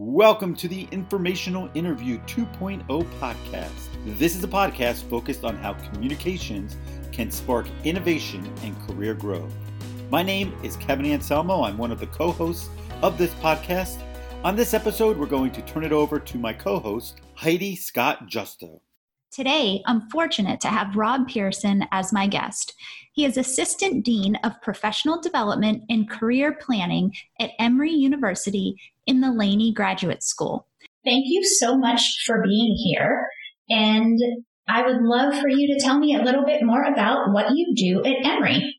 Welcome to the Informational Interview 2.0 podcast. This is a podcast focused on how communications can spark innovation and career growth. My name is Kevin Anselmo. I'm one of the co hosts of this podcast. On this episode, we're going to turn it over to my co host, Heidi Scott Giusto. Today, I'm fortunate to have Rob Pearson as my guest. He is Assistant Dean of Professional Development and Career Planning at Emory University in the Laney Graduate School. Thank you so much for being here. And I would love for you to tell me a little bit more about what you do at Emory.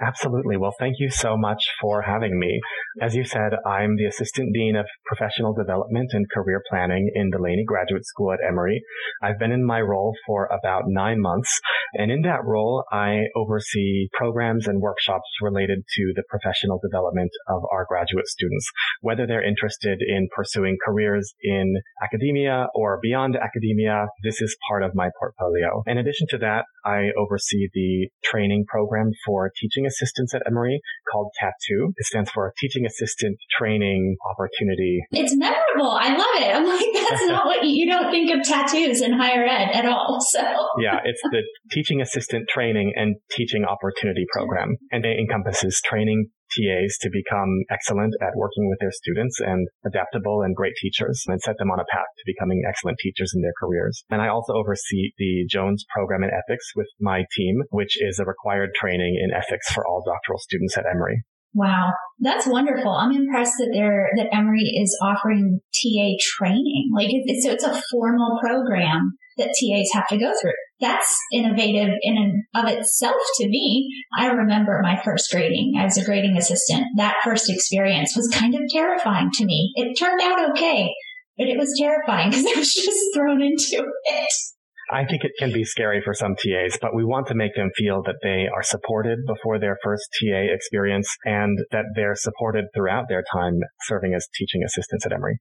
Absolutely. Well, thank you so much for having me. As you said, I'm the Assistant Dean of Professional Development and Career Planning in the Laney Graduate School at Emory. I've been in my role for about nine months, and in that role, I oversee programs and workshops related to the professional development of our graduate students, whether they're interested in pursuing careers in academia or beyond academia. This is part of my portfolio. In addition to that, I oversee the training program for teaching assistants at Emory called TATTO. It stands for Teaching Assistant Training Opportunity. It's memorable. I love it. I'm like, that's not what you, you don't think of tattoos in higher ed at all. So yeah, it's the Teaching Assistant Training and Teaching Opportunity Program, and it encompasses training TAs to become excellent at working with their students and adaptable and great teachers and set them on a path to becoming excellent teachers in their careers. And I also oversee the Jones program in ethics with my team, which is a required training in ethics for all doctoral students at Emory. Wow, that's wonderful. I'm impressed that there that Emory is offering TA training. Like, it's, so it's a formal program that TAs have to go through. That's innovative in and of itself to me. I remember my first grading as a grading assistant. That first experience was kind of terrifying to me. It turned out okay, but it was terrifying because I was just thrown into it. I think it can be scary for some TAs, but we want to make them feel that they are supported before their first TA experience and that they're supported throughout their time serving as teaching assistants at Emory.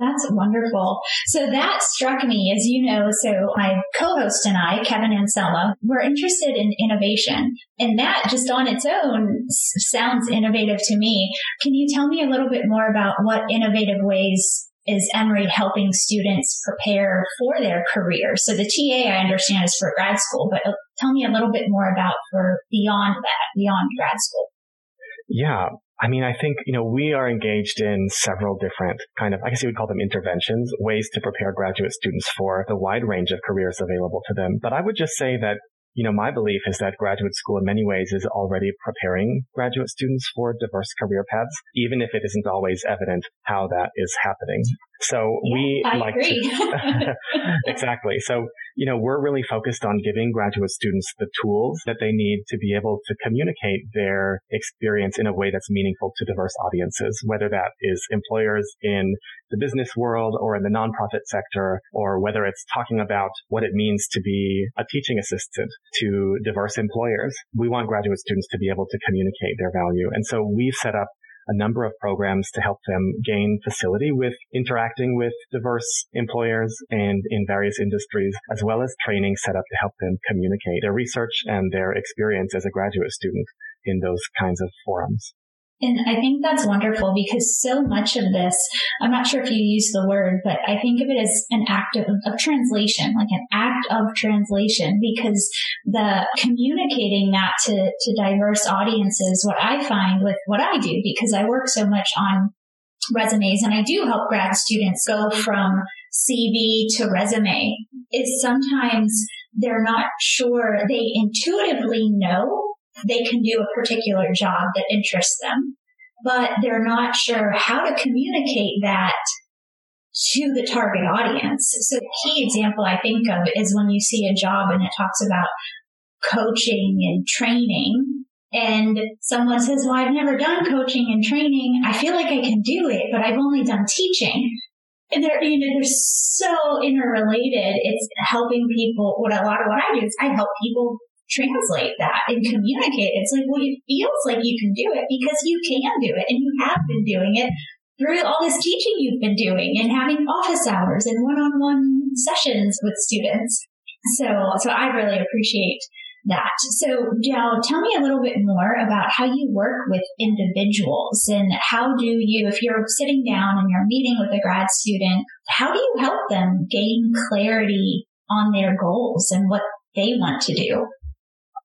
That's wonderful. So that struck me, as you know, so my co-host and I, Kevin Anselmo, we're interested in innovation and that just on its own sounds innovative to me. Can you tell me a little bit more about what innovative ways is Emory helping students prepare for their career? So the TA I understand is for grad school, but uh, tell me a little bit more about for beyond that, beyond grad school. Yeah. I mean, I think, you know, we are engaged in several different kind of, I guess you would call them interventions, ways to prepare graduate students for the wide range of careers available to them. But I would just say that you know, my belief is that graduate school in many ways is already preparing graduate students for diverse career paths, even if it isn't always evident how that is happening. So yeah, we I like to, exactly. So, you know, we're really focused on giving graduate students the tools that they need to be able to communicate their experience in a way that's meaningful to diverse audiences, whether that is employers in the business world or in the nonprofit sector, or whether it's talking about what it means to be a teaching assistant to diverse employers. We want graduate students to be able to communicate their value. And so we've set up a number of programs to help them gain facility with interacting with diverse employers and in various industries, as well as training set up to help them communicate their research and their experience as a graduate student in those kinds of forums. And I think that's wonderful because so much of this, I'm not sure if you use the word, but I think of it as an act of, of, translation, like an act of translation because the communicating that to, to diverse audiences, what I find with what I do, because I work so much on resumes and I do help grad students go from CV to resume is sometimes they're not sure they intuitively know they can do a particular job that interests them, but they're not sure how to communicate that to the target audience. So the key example I think of is when you see a job and it talks about coaching and training and someone says, well, I've never done coaching and training. I feel like I can do it, but I've only done teaching. And they're, you know, they're so interrelated. It's helping people. What a lot of what I do is I help people translate that and communicate. It's like, well, it feels like you can do it because you can do it and you have been doing it through all this teaching you've been doing and having office hours and one-on-one sessions with students. So, so I really appreciate that. So now tell me a little bit more about how you work with individuals and how do you, if you're sitting down and you're meeting with a grad student, how do you help them gain clarity on their goals and what they want to do?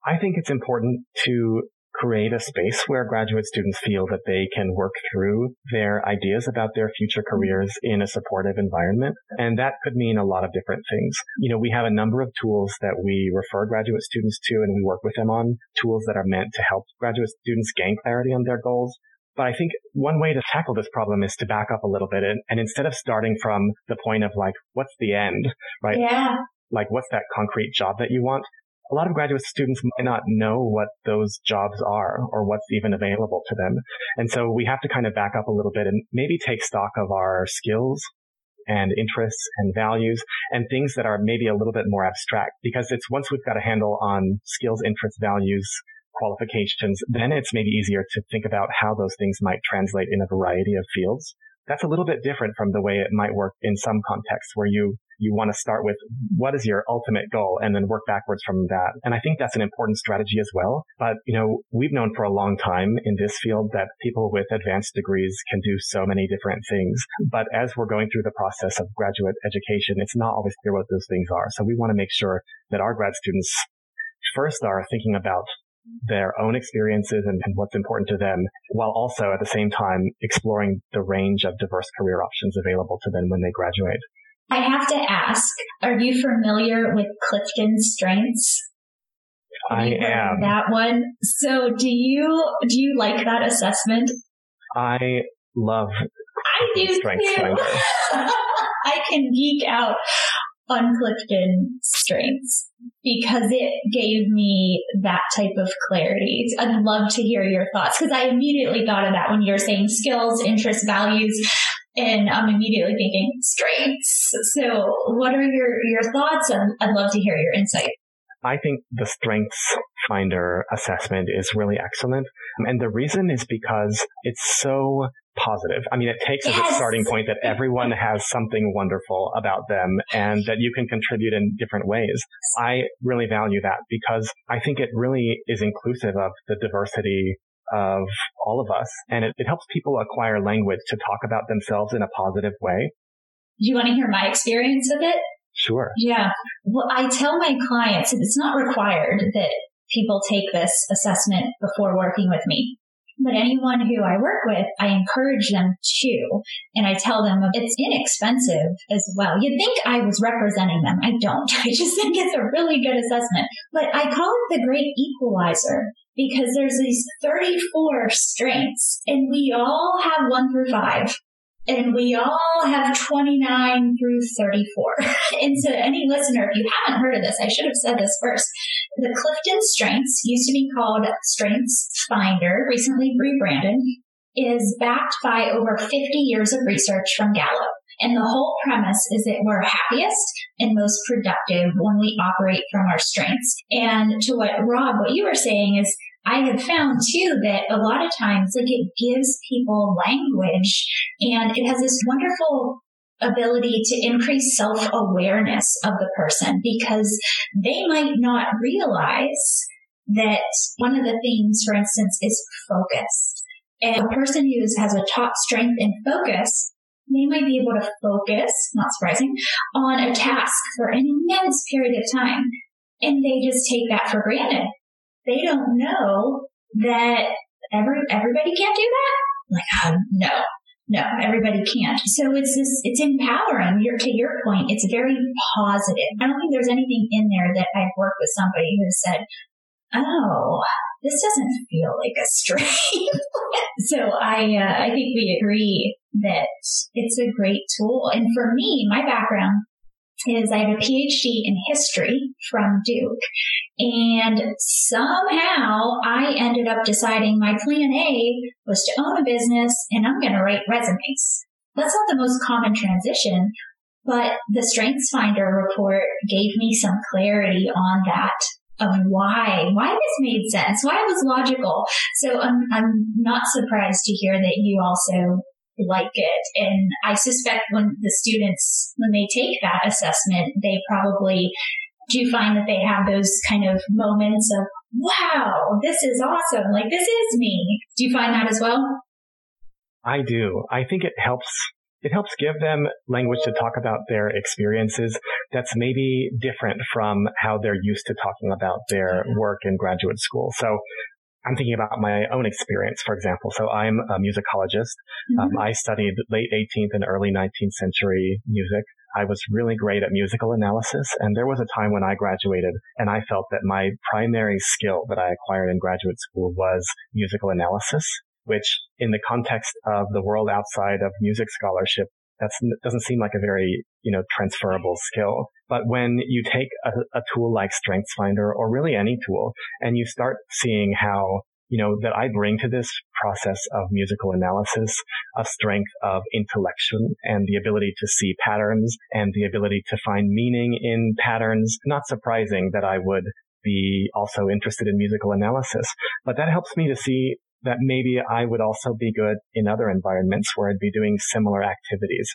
I think it's important to create a space where graduate students feel that they can work through their ideas about their future mm-hmm. careers in a supportive environment. And that could mean a lot of different things. You know, we have a number of tools that we refer graduate students to and we work with them on tools that are meant to help graduate students gain clarity on their goals. But I think one way to tackle this problem is to back up a little bit and, and instead of starting from the point of like, what's the end, right? Yeah. Like, what's that concrete job that you want? A lot of graduate students might not know what those jobs are or what's even available to them. And so we have to kind of back up a little bit and maybe take stock of our skills and interests and values and things that are maybe a little bit more abstract because it's once we've got a handle on skills, interests, values, qualifications, then it's maybe easier to think about how those things might translate in a variety of fields. That's a little bit different from the way it might work in some contexts where you you want to start with what is your ultimate goal and then work backwards from that. And I think that's an important strategy as well. But, you know, we've known for a long time in this field that people with advanced degrees can do so many different things. But as we're going through the process of graduate education, it's not always clear what those things are. So we want to make sure that our grad students first are thinking about their own experiences and, and, what's important to them, while also at the same time exploring the range of diverse career options available to them when they graduate. I have to ask, are you familiar with Clifton Strengths? I am. That one. So do you, do you like that assessment? I love I do Strengths too. I can geek out on Clifton Strengths because it gave me that type of clarity. I'd love to hear your thoughts because I immediately thought of that when you're saying skills, interests, values. And I'm immediately thinking strengths. So what are your, your thoughts? And I'd love to hear your insight. I think the strengths finder assessment is really excellent. And the reason is because it's so positive. I mean, it takes yes. as a starting point that everyone has something wonderful about them and that you can contribute in different ways. I really value that because I think it really is inclusive of the diversity of all of us. And it, it helps people acquire language to talk about themselves in a positive way. Do you want to hear my experience with it? Sure. Yeah. Well, I tell my clients, it's not required that people take this assessment before working with me. But anyone who I work with, I encourage them to, and I tell them it's inexpensive as well. You'd think I was representing them. I don't. I just think it's a really good assessment. But I call it the great equalizer because there's these 34 strengths and we all have one through five and we all have 29 through 34. and so any listener, if you haven't heard of this, I should have said this first. The Clifton Strengths used to be called Strengths Finder, recently rebranded, is backed by over 50 years of research from Gallup. And the whole premise is that we're happiest and most productive when we operate from our strengths. And to what Rob, what you were saying is I have found too that a lot of times like it gives people language and it has this wonderful ability to increase self-awareness of the person because they might not realize that one of the things, for instance, is focus. And a person who has a top strength in focus, they might be able to focus, not surprising, on a task for an immense period of time. And they just take that for granted they don't know that every everybody can't do that. Like, oh, no, no, everybody can't. So it's this, it's empowering. You're, to your point, it's very positive. I don't think there's anything in there that I've worked with somebody who has said, oh, this doesn't feel like a strain. so I, uh, I think we agree that it's a great tool. And for me, my background is I have a PhD in history from Duke. And somehow I ended up deciding my plan A was to own a business and I'm going to write resumes. That's not the most common transition, but the Strengths Finder report gave me some clarity on that of why, why this made sense, why it was logical. So I'm, I'm not surprised to hear that you also like it. And I suspect when the students, when they take that assessment, they probably Do find that they have those kind of moments of, wow, this is awesome. Like this is me. Do you find that as well? I do. I think it helps it helps give them language to talk about their experiences that's maybe different from how they're used to talking about their work in graduate school. So I'm thinking about my own experience, for example. So I'm a musicologist. Mm-hmm. Um, I studied late 18th and early 19th century music. I was really great at musical analysis. And there was a time when I graduated and I felt that my primary skill that I acquired in graduate school was musical analysis, which in the context of the world outside of music scholarship, that doesn't seem like a very, you know, transferable skill. But when you take a, a tool like StrengthsFinder or really any tool and you start seeing how you know, that I bring to this process of musical analysis a strength of intellection and the ability to see patterns and the ability to find meaning in patterns. Not surprising that I would be also interested in musical analysis, but that helps me to see that maybe I would also be good in other environments where I'd be doing similar activities,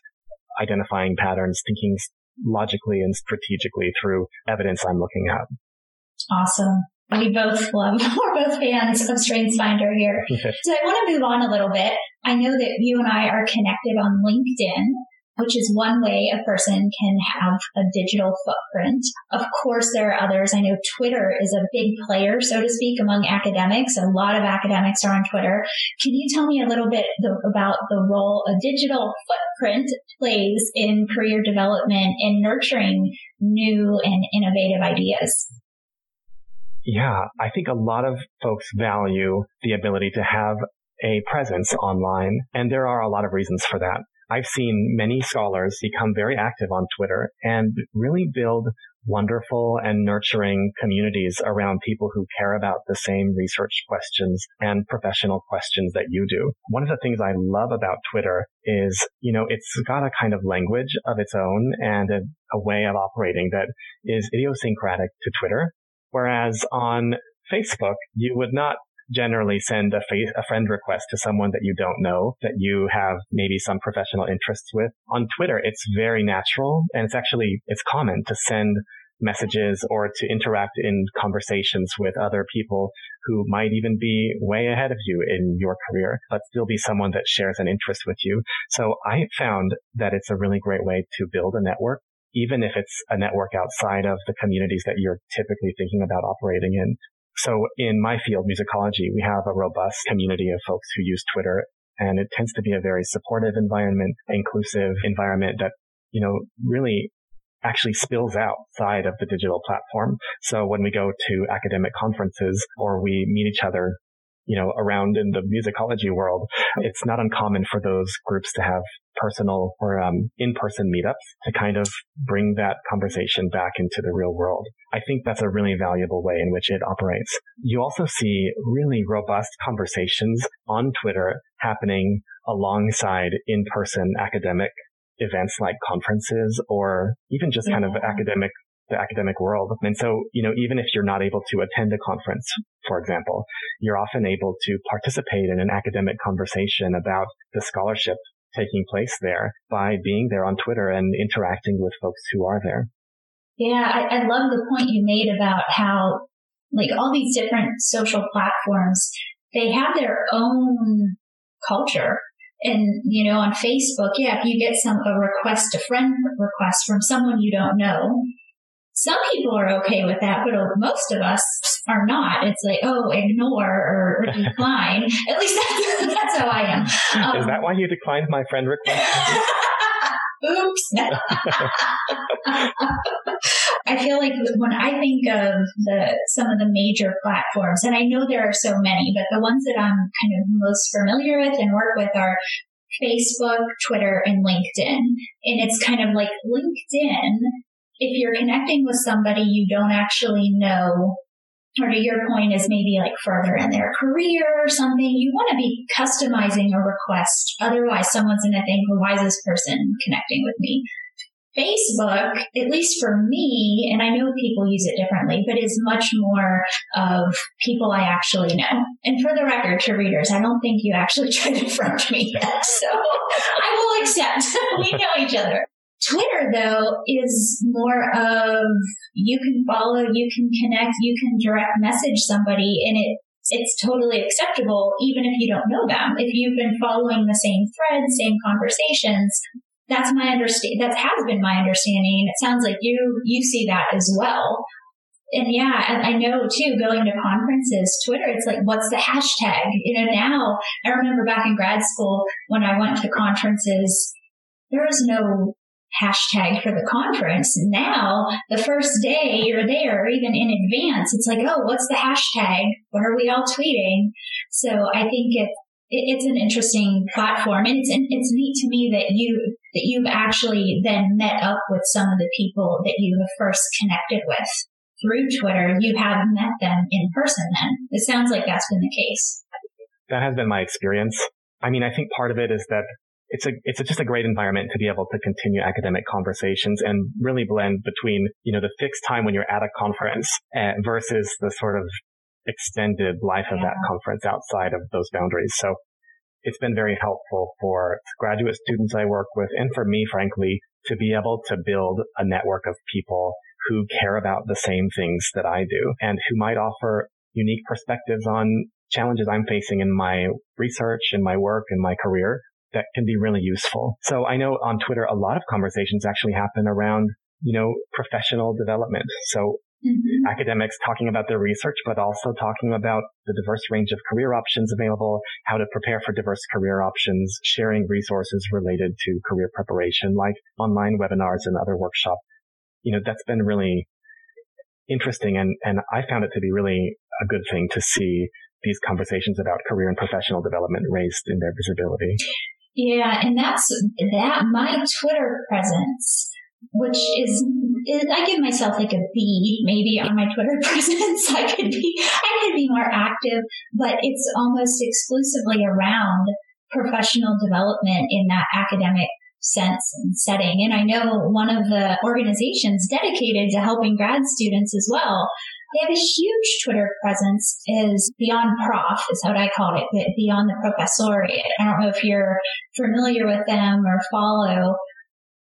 identifying patterns, thinking logically and strategically through evidence I'm looking at. Awesome. We both love, we're both fans of StrengthsFinder here. so I want to move on a little bit. I know that you and I are connected on LinkedIn which is one way a person can have a digital footprint. Of course, there are others. I know Twitter is a big player, so to speak, among academics. A lot of academics are on Twitter. Can you tell me a little bit about the role a digital footprint plays in career development and nurturing new and innovative ideas? Yeah, I think a lot of folks value the ability to have a presence online, and there are a lot of reasons for that. I've seen many scholars become very active on Twitter and really build wonderful and nurturing communities around people who care about the same research questions and professional questions that you do. One of the things I love about Twitter is, you know, it's got a kind of language of its own and a, a way of operating that is idiosyncratic to Twitter. Whereas on Facebook, you would not generally send a, a friend request to someone that you don't know, that you have maybe some professional interests with. On Twitter, it's very natural and it's actually, it's common to send messages or to interact in conversations with other people who might even be way ahead of you in your career, but still be someone that shares an interest with you. So I found that it's a really great way to build a network even if it's a network outside of the communities that you're typically thinking about operating in. So in my field, musicology, we have a robust community of folks who use Twitter and it tends to be a very supportive environment, inclusive environment that, you know, really actually spills outside of the digital platform. So when we go to academic conferences or we meet each other you know, around in the musicology world, it's not uncommon for those groups to have personal or um, in-person meetups to kind of bring that conversation back into the real world. I think that's a really valuable way in which it operates. You also see really robust conversations on Twitter happening alongside in-person academic events like conferences or even just kind of academic the academic world. And so, you know, even if you're not able to attend a conference, for example, you're often able to participate in an academic conversation about the scholarship taking place there by being there on Twitter and interacting with folks who are there. Yeah, I, I love the point you made about how like all these different social platforms, they have their own culture. And, you know, on Facebook, yeah, if you get some, a request, a friend request from someone you don't know, some people are okay with that, but most of us are not. It's like, oh, ignore or, decline. At least that's, that's, how I am. Um, Is that why you declined my friend request? Oops. I feel like when I think of the some of the major platforms, and I know there are so many, but the ones that I'm kind of most familiar with and work with are Facebook, Twitter, and LinkedIn. And it's kind of like LinkedIn if you're connecting with somebody you don't actually know, or to your point is maybe like further in their career or something, you want to be customizing a request. Otherwise someone's going to think, well, why is this person connecting with me? Facebook, at least for me, and I know people use it differently, but is much more of people I actually know. And for the record, to readers, I don't think you actually tried to front me yet, so I will accept we know each other. Twitter though is more of you can follow, you can connect, you can direct message somebody and it it's totally acceptable even if you don't know them. If you've been following the same threads, same conversations, that's my understand that has been my understanding. It sounds like you you see that as well. And yeah, and I know too, going to conferences, Twitter, it's like, what's the hashtag? You know, now I remember back in grad school when I went to conferences, there was no hashtag for the conference. Now, the first day you're there, even in advance, it's like, oh, what's the hashtag? What are we all tweeting? So I think it, it it's an interesting platform, and it's it's neat to me that you that you've actually then met up with some of the people that you have first connected with through Twitter. You have met them in person. Then it sounds like that's been the case. That has been my experience. I mean, I think part of it is that it's a it's a, just a great environment to be able to continue academic conversations and really blend between you know the fixed time when you're at a conference uh, versus the sort of extended life of that conference outside of those boundaries. So it's been very helpful for graduate students I work with and for me, frankly, to be able to build a network of people who care about the same things that I do and who might offer unique perspectives on challenges I'm facing in my research, in my work, in my career that can be really useful. So I know on Twitter, a lot of conversations actually happen around, you know, professional development. So mm-hmm. academics talking about their research, but also talking about the diverse range of career options available, how to prepare for diverse career options, sharing resources related to career preparation, like online webinars and other workshops. You know, that's been really interesting. And, and I found it to be really a good thing to see these conversations about career and professional development raised in their visibility. Yeah, and that's that my Twitter presence, which is, is I give myself like a B maybe on my Twitter presence. I could be I could be more active, but it's almost exclusively around professional development in that academic sense and setting. And I know one of the organizations dedicated to helping grad students as well they have a huge Twitter presence is Beyond Prof is what I called it, Beyond the Professoriate. I don't know if you're familiar with them or follow.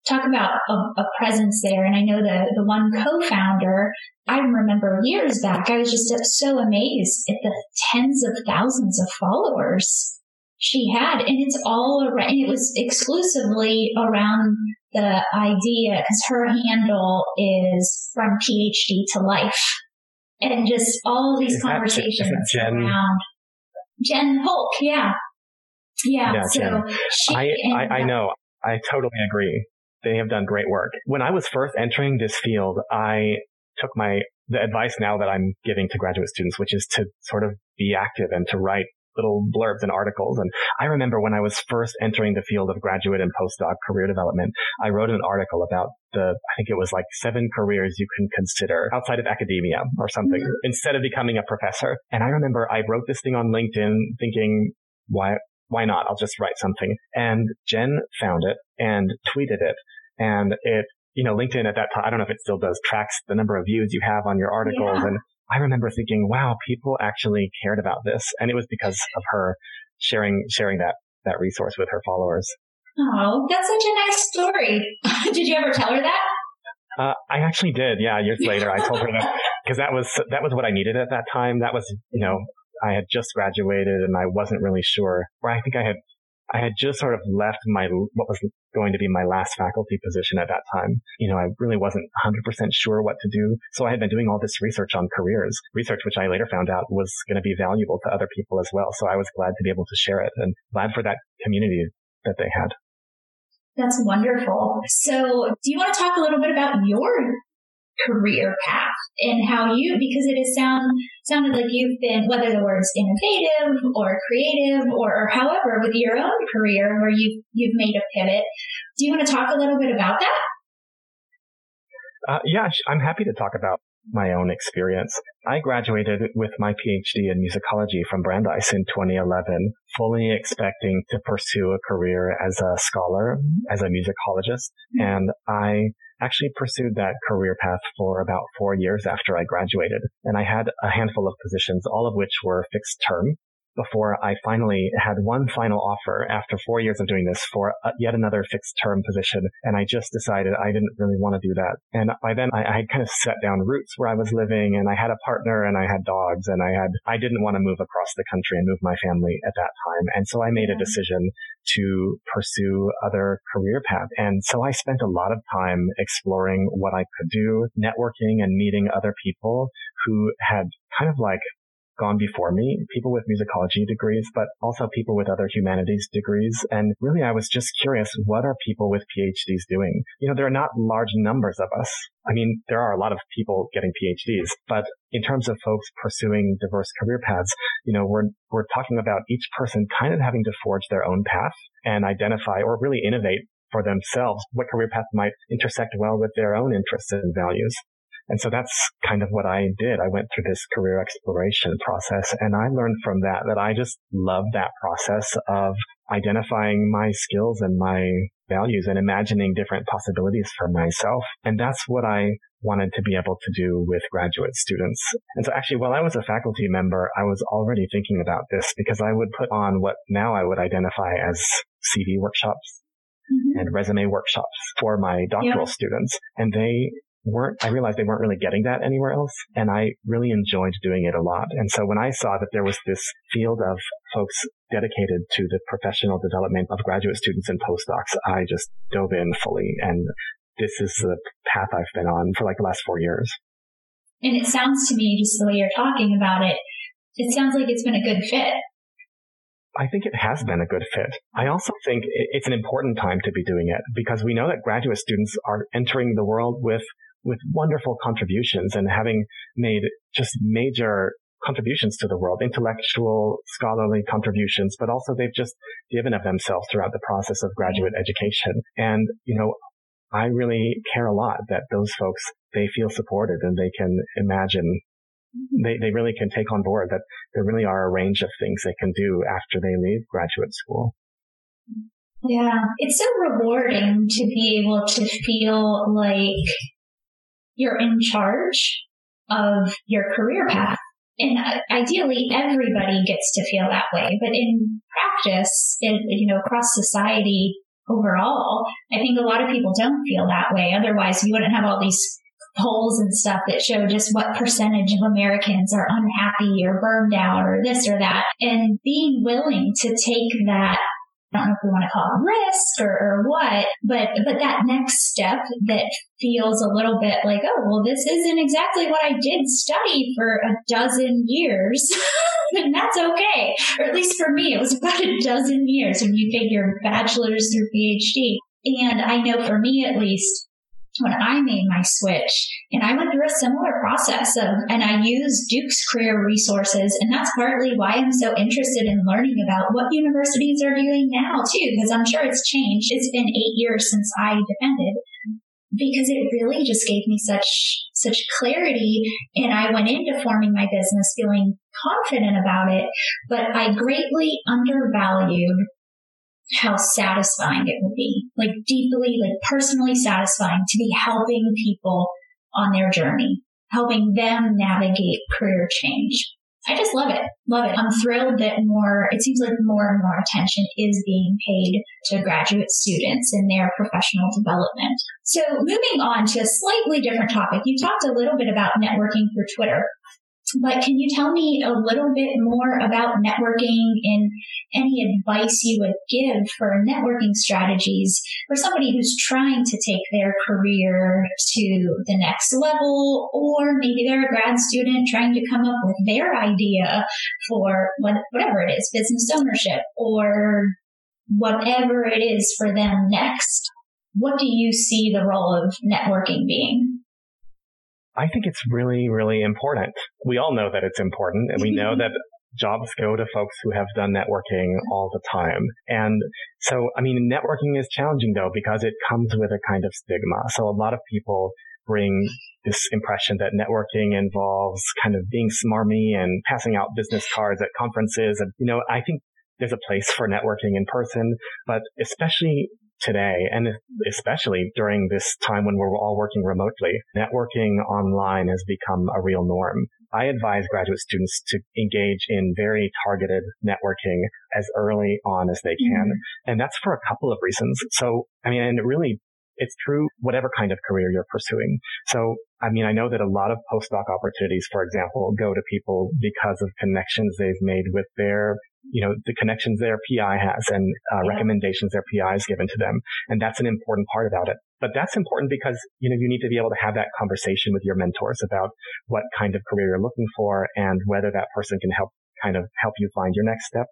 Talk about a, a presence there. And I know the, the one co-founder, I remember years back, I was just so amazed at the tens of thousands of followers she had. And it's all around, it was exclusively around the idea because her handle is from PhD to life and just all these is conversations Jen, around Jen Polk. Yeah. Yeah. yeah so I, I, I know. I totally agree. They have done great work. When I was first entering this field, I took my the advice now that I'm giving to graduate students, which is to sort of be active and to write little blurbs and articles. And I remember when I was first entering the field of graduate and postdoc career development, I wrote an article about the, I think it was like seven careers you can consider outside of academia or something mm-hmm. instead of becoming a professor. And I remember I wrote this thing on LinkedIn thinking, why, why not? I'll just write something. And Jen found it and tweeted it. And it you know, LinkedIn at that time, I don't know if it still does, tracks the number of views you have on your articles. Yeah. And I remember thinking, wow, people actually cared about this. And it was because of her sharing, sharing that, that resource with her followers. Oh, that's such a nice story. did you ever tell her that? Uh, I actually did. Yeah. Years later, I told her that because that was, that was what I needed at that time. That was, you know, I had just graduated and I wasn't really sure, or I think I had I had just sort of left my, what was going to be my last faculty position at that time. You know, I really wasn't 100% sure what to do. So I had been doing all this research on careers, research which I later found out was going to be valuable to other people as well. So I was glad to be able to share it and glad for that community that they had. That's wonderful. So do you want to talk a little bit about your career path and how you, because it has sound, sounded like you've been, whether the word's innovative or creative or or however, with your own career where you've, you've made a pivot. Do you want to talk a little bit about that? Uh, yeah, I'm happy to talk about my own experience. I graduated with my PhD in musicology from Brandeis in 2011, fully expecting to pursue a career as a scholar, as a musicologist. Mm-hmm. And I actually pursued that career path for about four years after I graduated. And I had a handful of positions, all of which were fixed term. Before I finally had one final offer after four years of doing this for uh, yet another fixed term position. And I just decided I didn't really want to do that. And by then I, I had kind of set down roots where I was living and I had a partner and I had dogs and I had, I didn't want to move across the country and move my family at that time. And so I made a decision to pursue other career paths. And so I spent a lot of time exploring what I could do, networking and meeting other people who had kind of like gone before me, people with musicology degrees, but also people with other humanities degrees. And really, I was just curious, what are people with PhDs doing? You know, there are not large numbers of us. I mean, there are a lot of people getting PhDs, but in terms of folks pursuing diverse career paths, you know, we're, we're talking about each person kind of having to forge their own path and identify or really innovate for themselves what career path might intersect well with their own interests and values. And so that's kind of what I did. I went through this career exploration process and I learned from that that I just love that process of identifying my skills and my values and imagining different possibilities for myself. And that's what I wanted to be able to do with graduate students. And so actually, while I was a faculty member, I was already thinking about this because I would put on what now I would identify as CV workshops mm-hmm. and resume workshops for my doctoral yep. students. And they weren't, I realized they weren't really getting that anywhere else. And I really enjoyed doing it a lot. And so when I saw that there was this field of folks dedicated to the professional development of graduate students and postdocs, I just dove in fully. And this is the path I've been on for like the last four years. And it sounds to me, just the way you're talking about it, it sounds like it's been a good fit. I think it has been a good fit. I also think it's an important time to be doing it because we know that graduate students are entering the world with with wonderful contributions and having made just major contributions to the world, intellectual, scholarly contributions, but also they've just given of themselves throughout the process of graduate education. And, you know, I really care a lot that those folks, they feel supported and they can imagine they, they really can take on board that there really are a range of things they can do after they leave graduate school. Yeah, it's so rewarding to be able to feel like you're in charge of your career path. And uh, ideally, everybody gets to feel that way. But in practice, it, you know, across society overall, I think a lot of people don't feel that way. Otherwise, you wouldn't have all these polls and stuff that show just what percentage of Americans are unhappy or burned out or this or that. And being willing to take that I don't know if we want to call it risk or, or what, but, but that next step that feels a little bit like, oh, well, this isn't exactly what I did study for a dozen years. and that's okay. Or at least for me, it was about a dozen years when you figure bachelor's through PhD. And I know for me at least, when I made my switch and I went through a similar process of, and I use Duke's career resources. And that's partly why I'm so interested in learning about what universities are doing now too, because I'm sure it's changed. It's been eight years since I defended because it really just gave me such, such clarity. And I went into forming my business feeling confident about it, but I greatly undervalued how satisfying it would be. Like deeply, like personally satisfying to be helping people on their journey, helping them navigate career change. I just love it. Love it. I'm thrilled that more, it seems like more and more attention is being paid to graduate students and their professional development. So moving on to a slightly different topic, you talked a little bit about networking through Twitter. But can you tell me a little bit more about networking and any advice you would give for networking strategies for somebody who's trying to take their career to the next level, or maybe they're a grad student trying to come up with their idea for whatever it is, business ownership or whatever it is for them next? What do you see the role of networking being? I think it's really, really important. We all know that it's important and we know that jobs go to folks who have done networking all the time. And so, I mean, networking is challenging though because it comes with a kind of stigma. So a lot of people bring this impression that networking involves kind of being smarmy and passing out business cards at conferences. And, you know, I think there's a place for networking in person, but especially today, and especially during this time when we're all working remotely, networking online has become a real norm. I advise graduate students to engage in very targeted networking as early on as they can. Mm-hmm. And that's for a couple of reasons. So, I mean, and it really, it's true whatever kind of career you're pursuing. So, I mean, I know that a lot of postdoc opportunities, for example, go to people because of connections they've made with their you know, the connections their PI has and uh, yeah. recommendations their PI has given to them. And that's an important part about it. But that's important because, you know, you need to be able to have that conversation with your mentors about what kind of career you're looking for and whether that person can help kind of help you find your next step.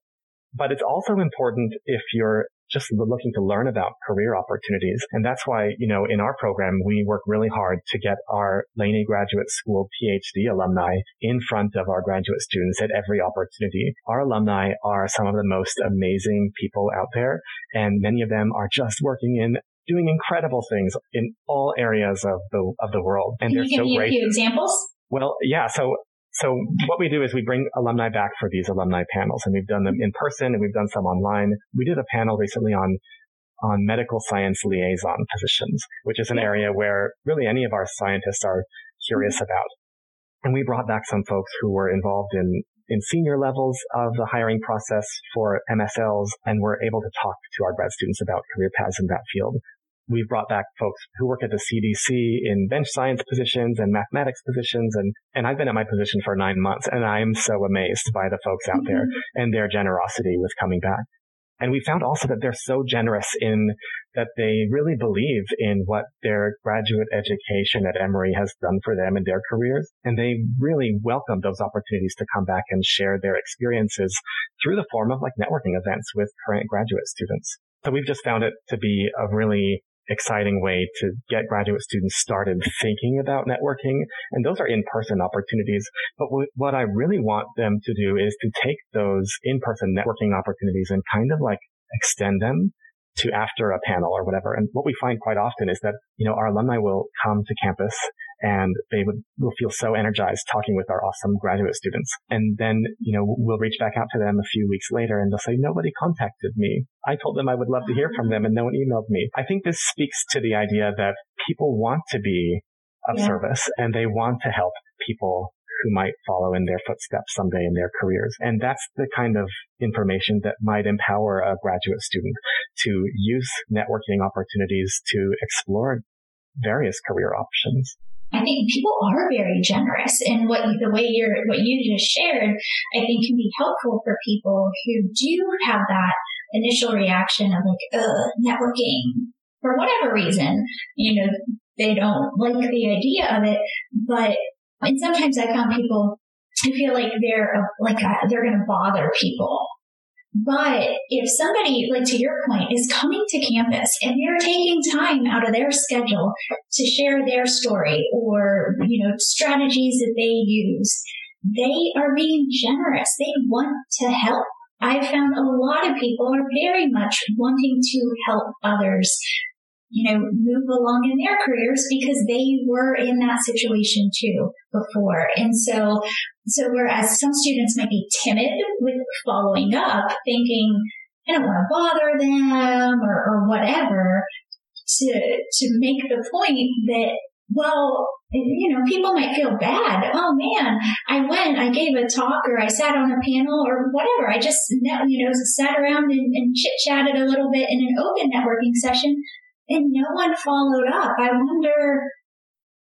But it's also important if you're just looking to learn about career opportunities. And that's why, you know, in our program, we work really hard to get our Laney Graduate School PhD alumni in front of our graduate students at every opportunity. Our alumni are some of the most amazing people out there, and many of them are just working in doing incredible things in all areas of the of the world. And Can they're so great. a few examples? Well, yeah. So so what we do is we bring alumni back for these alumni panels and we've done them in person and we've done some online. We did a panel recently on on medical science liaison positions, which is an area where really any of our scientists are curious mm-hmm. about. And we brought back some folks who were involved in in senior levels of the hiring process for MSLs and were able to talk to our grad students about career paths in that field we've brought back folks who work at the CDC in bench science positions and mathematics positions. And, and I've been at my position for nine months and I'm so amazed by the folks out mm-hmm. there and their generosity with coming back. And we found also that they're so generous in that they really believe in what their graduate education at Emory has done for them in their careers. And they really welcome those opportunities to come back and share their experiences through the form of like networking events with current graduate students. So we've just found it to be a really exciting way to get graduate students started thinking about networking. And those are in-person opportunities. But what I really want them to do is to take those in-person networking opportunities and kind of like extend them to after a panel or whatever. And what we find quite often is that, you know, our alumni will come to campus and they would will feel so energized talking with our awesome graduate students. And then, you know, we'll reach back out to them a few weeks later and they'll say, nobody contacted me. I told them I would love to hear from them and no one emailed me. I think this speaks to the idea that people want to be of yeah. service and they want to help people who might follow in their footsteps someday in their careers. And that's the kind of information that might empower a graduate student to use networking opportunities to explore various career options. I think people are very generous, and what the way you're what you just shared, I think can be helpful for people who do have that initial reaction of like, uh, networking for whatever reason. You know, they don't like the idea of it, but and sometimes I found people I feel like they're like a, they're going to bother people but if somebody, like to your point, is coming to campus and they're taking time out of their schedule to share their story or, you know, strategies that they use, they are being generous. They want to help. I found a lot of people are very much wanting to help others, you know, move along in their careers because they were in that situation too before. And so so whereas some students might be timid with following up, thinking, I don't want to bother them or, or whatever, to, to make the point that, well, you know, people might feel bad. Oh man, I went, I gave a talk or I sat on a panel or whatever. I just, you know, sat around and, and chit chatted a little bit in an open networking session and no one followed up. I wonder,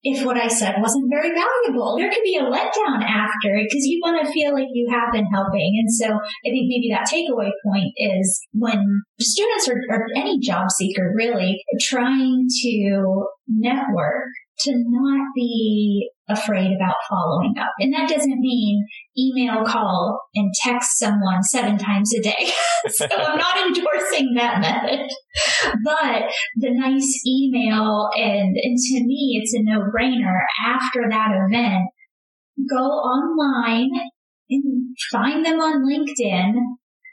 if what I said wasn't very valuable. There could be a letdown after because you want to feel like you have been helping. And so I think maybe that takeaway point is when students or, or any job seeker really trying to network to not be afraid about following up. And that doesn't mean email, call, and text someone seven times a day. so I'm not endorsing that method. But the nice email and, and to me, it's a no brainer after that event. Go online and find them on LinkedIn,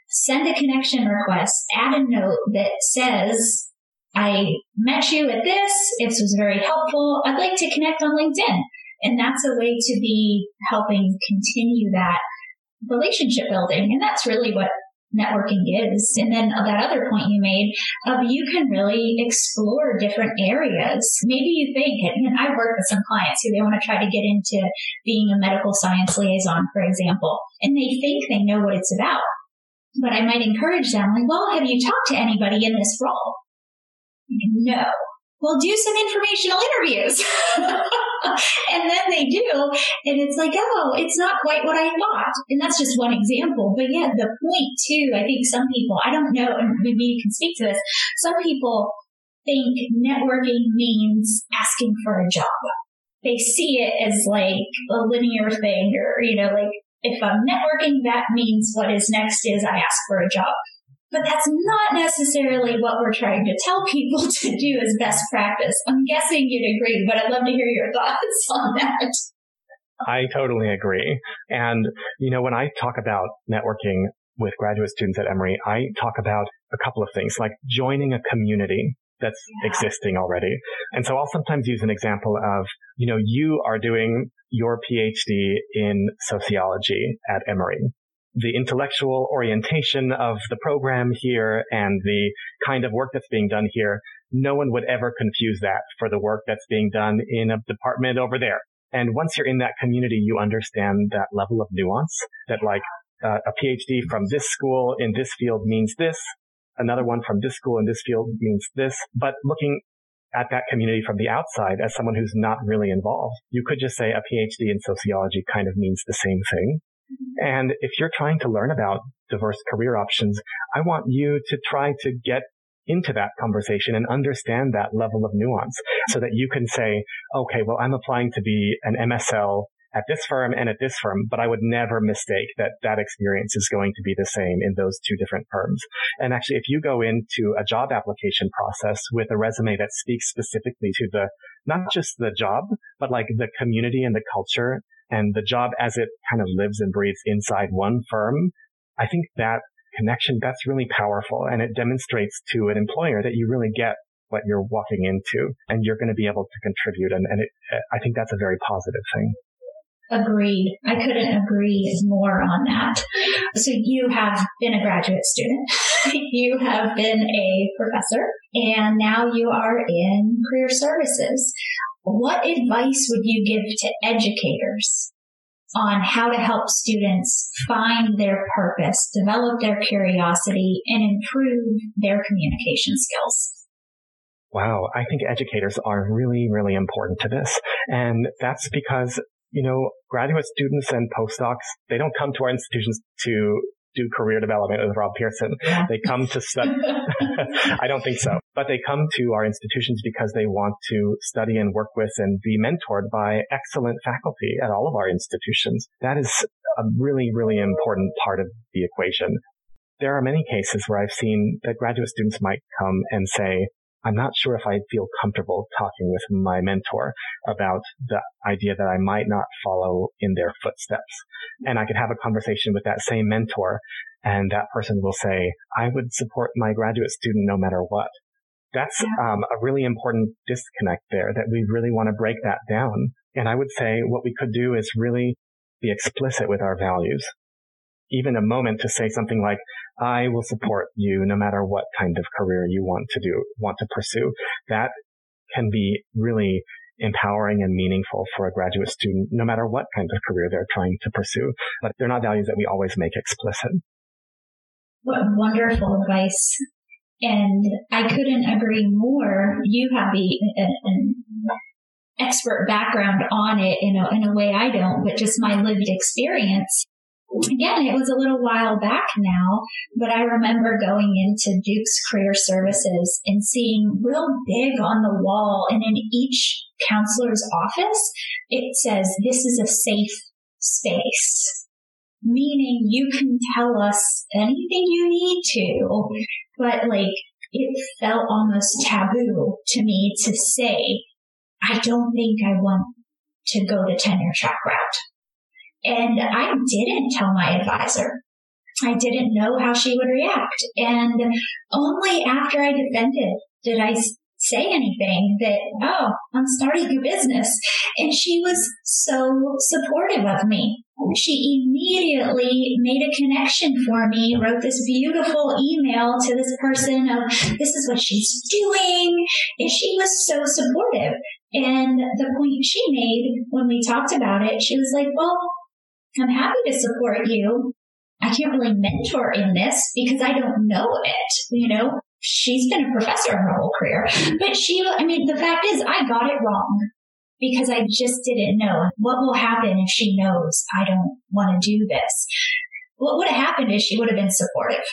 send a connection request, add a note that says, I met you at this. This was very helpful. I'd like to connect on LinkedIn. And that's a way to be helping continue that relationship building. And that's really what networking is. And then that other point you made of you can really explore different areas. Maybe you think, and I've worked with some clients who they want to try to get into being a medical science liaison, for example, and they think they know what it's about. But I might encourage them, like, well, have you talked to anybody in this role? No well, do some informational interviews. and then they do. And it's like, oh, it's not quite what I thought. And that's just one example. But yeah, the point too, I think some people, I don't know, and maybe you can speak to this. Some people think networking means asking for a job. They see it as like a linear thing or, you know, like if I'm networking, that means what is next is I ask for a job. But that's not necessarily what we're trying to tell people to do as best practice. I'm guessing you'd agree, but I'd love to hear your thoughts on that. I totally agree. And, you know, when I talk about networking with graduate students at Emory, I talk about a couple of things like joining a community that's yeah. existing already. And so I'll sometimes use an example of, you know, you are doing your PhD in sociology at Emory the intellectual orientation of the program here and the kind of work that's being done here, no one would ever confuse that for the work that's being done in a department over there. And once you're in that community, you understand that level of nuance that like uh, a PhD from this school in this field means this. Another one from this school in this field means this. But looking at that community from the outside as someone who's not really involved, you could just say a PhD in sociology kind of means the same thing. And if you're trying to learn about diverse career options, I want you to try to get into that conversation and understand that level of nuance so that you can say, okay, well, I'm applying to be an MSL at this firm and at this firm, but I would never mistake that that experience is going to be the same in those two different firms. And actually, if you go into a job application process with a resume that speaks specifically to the, not just the job, but like the community and the culture and the job as it kind of lives and breathes inside one firm, I think that connection, that's really powerful. And it demonstrates to an employer that you really get what you're walking into and you're going to be able to contribute. And, and it, I think that's a very positive thing. Agreed. I couldn't agree more on that. So you have been a graduate student. you have been a professor and now you are in career services. What advice would you give to educators on how to help students find their purpose, develop their curiosity, and improve their communication skills? Wow, I think educators are really, really important to this. And that's because, you know, graduate students and postdocs, they don't come to our institutions to do career development with Rob Pearson. Yeah. They come to study. I don't think so, but they come to our institutions because they want to study and work with and be mentored by excellent faculty at all of our institutions. That is a really, really important part of the equation. There are many cases where I've seen that graduate students might come and say, I'm not sure if I feel comfortable talking with my mentor about the idea that I might not follow in their footsteps. And I could have a conversation with that same mentor and that person will say, I would support my graduate student no matter what. That's um, a really important disconnect there that we really want to break that down. And I would say what we could do is really be explicit with our values. Even a moment to say something like, I will support you no matter what kind of career you want to do, want to pursue. That can be really empowering and meaningful for a graduate student, no matter what kind of career they're trying to pursue. But they're not values that we always make explicit. What wonderful advice. And I couldn't agree more. You have the, an expert background on it in a, in a way I don't, but just my lived experience again, it was a little while back now, but I remember going into Duke's Career Services and seeing real big on the wall and in each counselor's office, it says, this is a safe space. Meaning you can tell us anything you need to, but like it felt almost taboo to me to say, I don't think I want to go the tenure track route. And I didn't tell my advisor. I didn't know how she would react. And only after I defended did I say anything that, oh, I'm starting a business. And she was so supportive of me. she immediately made a connection for me, wrote this beautiful email to this person of this is what she's doing. And she was so supportive. And the point she made when we talked about it, she was like, well, I'm happy to support you. I can't really mentor in this because I don't know it. You know, she's been a professor her whole career, but she, I mean, the fact is I got it wrong because I just didn't know what will happen if she knows I don't want to do this. What would have happened is she would have been supportive.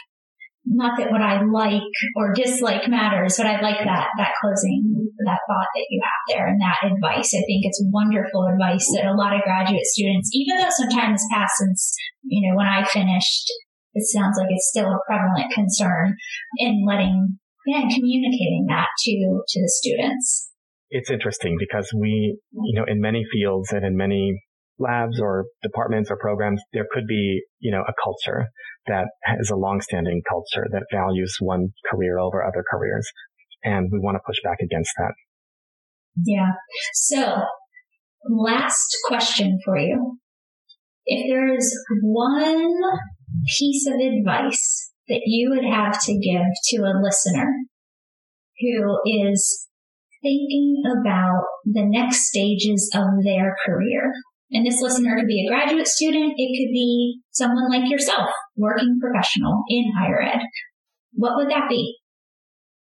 Not that what I like or dislike matters, but I like that, that closing, that thought that you have there and that advice. I think it's wonderful advice that a lot of graduate students, even though some time has passed since, you know, when I finished, it sounds like it's still a prevalent concern in letting, yeah, communicating that to, to the students it's interesting because we, you know, in many fields and in many labs or departments or programs, there could be, you know, a culture that is a long-standing culture that values one career over other careers. And we want to push back against that. Yeah. So last question for you. If there is one piece of advice that you would have to give to a listener who is thinking about the next stages of their career. And this listener could be a graduate student. It could be someone like yourself, working professional in higher ed. What would that be?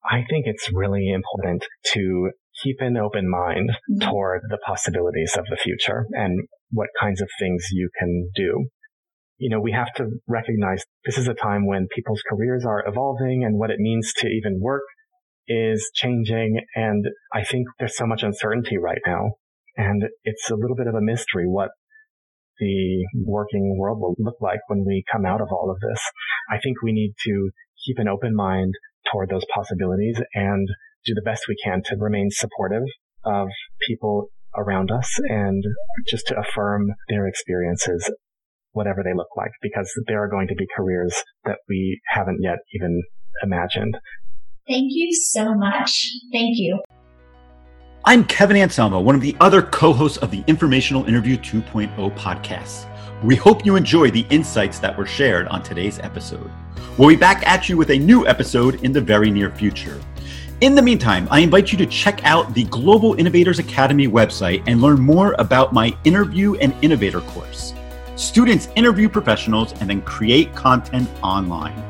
I think it's really important to keep an open mind mm-hmm. toward the possibilities of the future and what kinds of things you can do. You know, we have to recognize this is a time when people's careers are evolving and what it means to even work is changing. And I think there's so much uncertainty right now. And it's a little bit of a mystery what the working world will look like when we come out of all of this. I think we need to keep an open mind toward those possibilities and do the best we can to remain supportive of people around us and just to affirm their experiences, whatever they look like, because there are going to be careers that we haven't yet even imagined. Thank you so much. Thank you. I'm Kevin Anselmo, one of the other co hosts of the Informational Interview 2.0 podcast. We hope you enjoy the insights that were shared on today's episode. We'll be back at you with a new episode in the very near future. In the meantime, I invite you to check out the Global Innovators Academy website and learn more about my Interview an Innovator course. Students interview professionals and then create content online.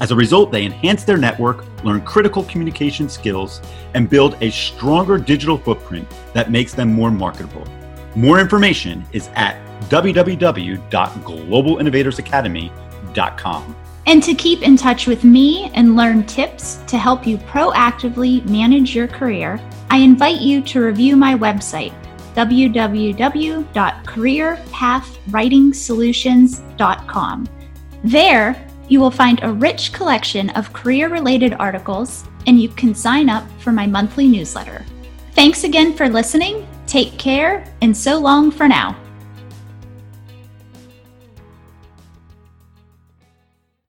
As a result, they enhance their network, learn critical communication skills, and build a stronger digital footprint that makes them more marketable. More information is at www.globalinnovatorsacademy.com. And to keep in touch with me and learn tips to help you proactively manage your career, I invite you to review my website, www.careerpathwritingsolutions.com. There, you will find a rich collection of career related articles, and you can sign up for my monthly newsletter. Thanks again for listening. Take care, and so long for now.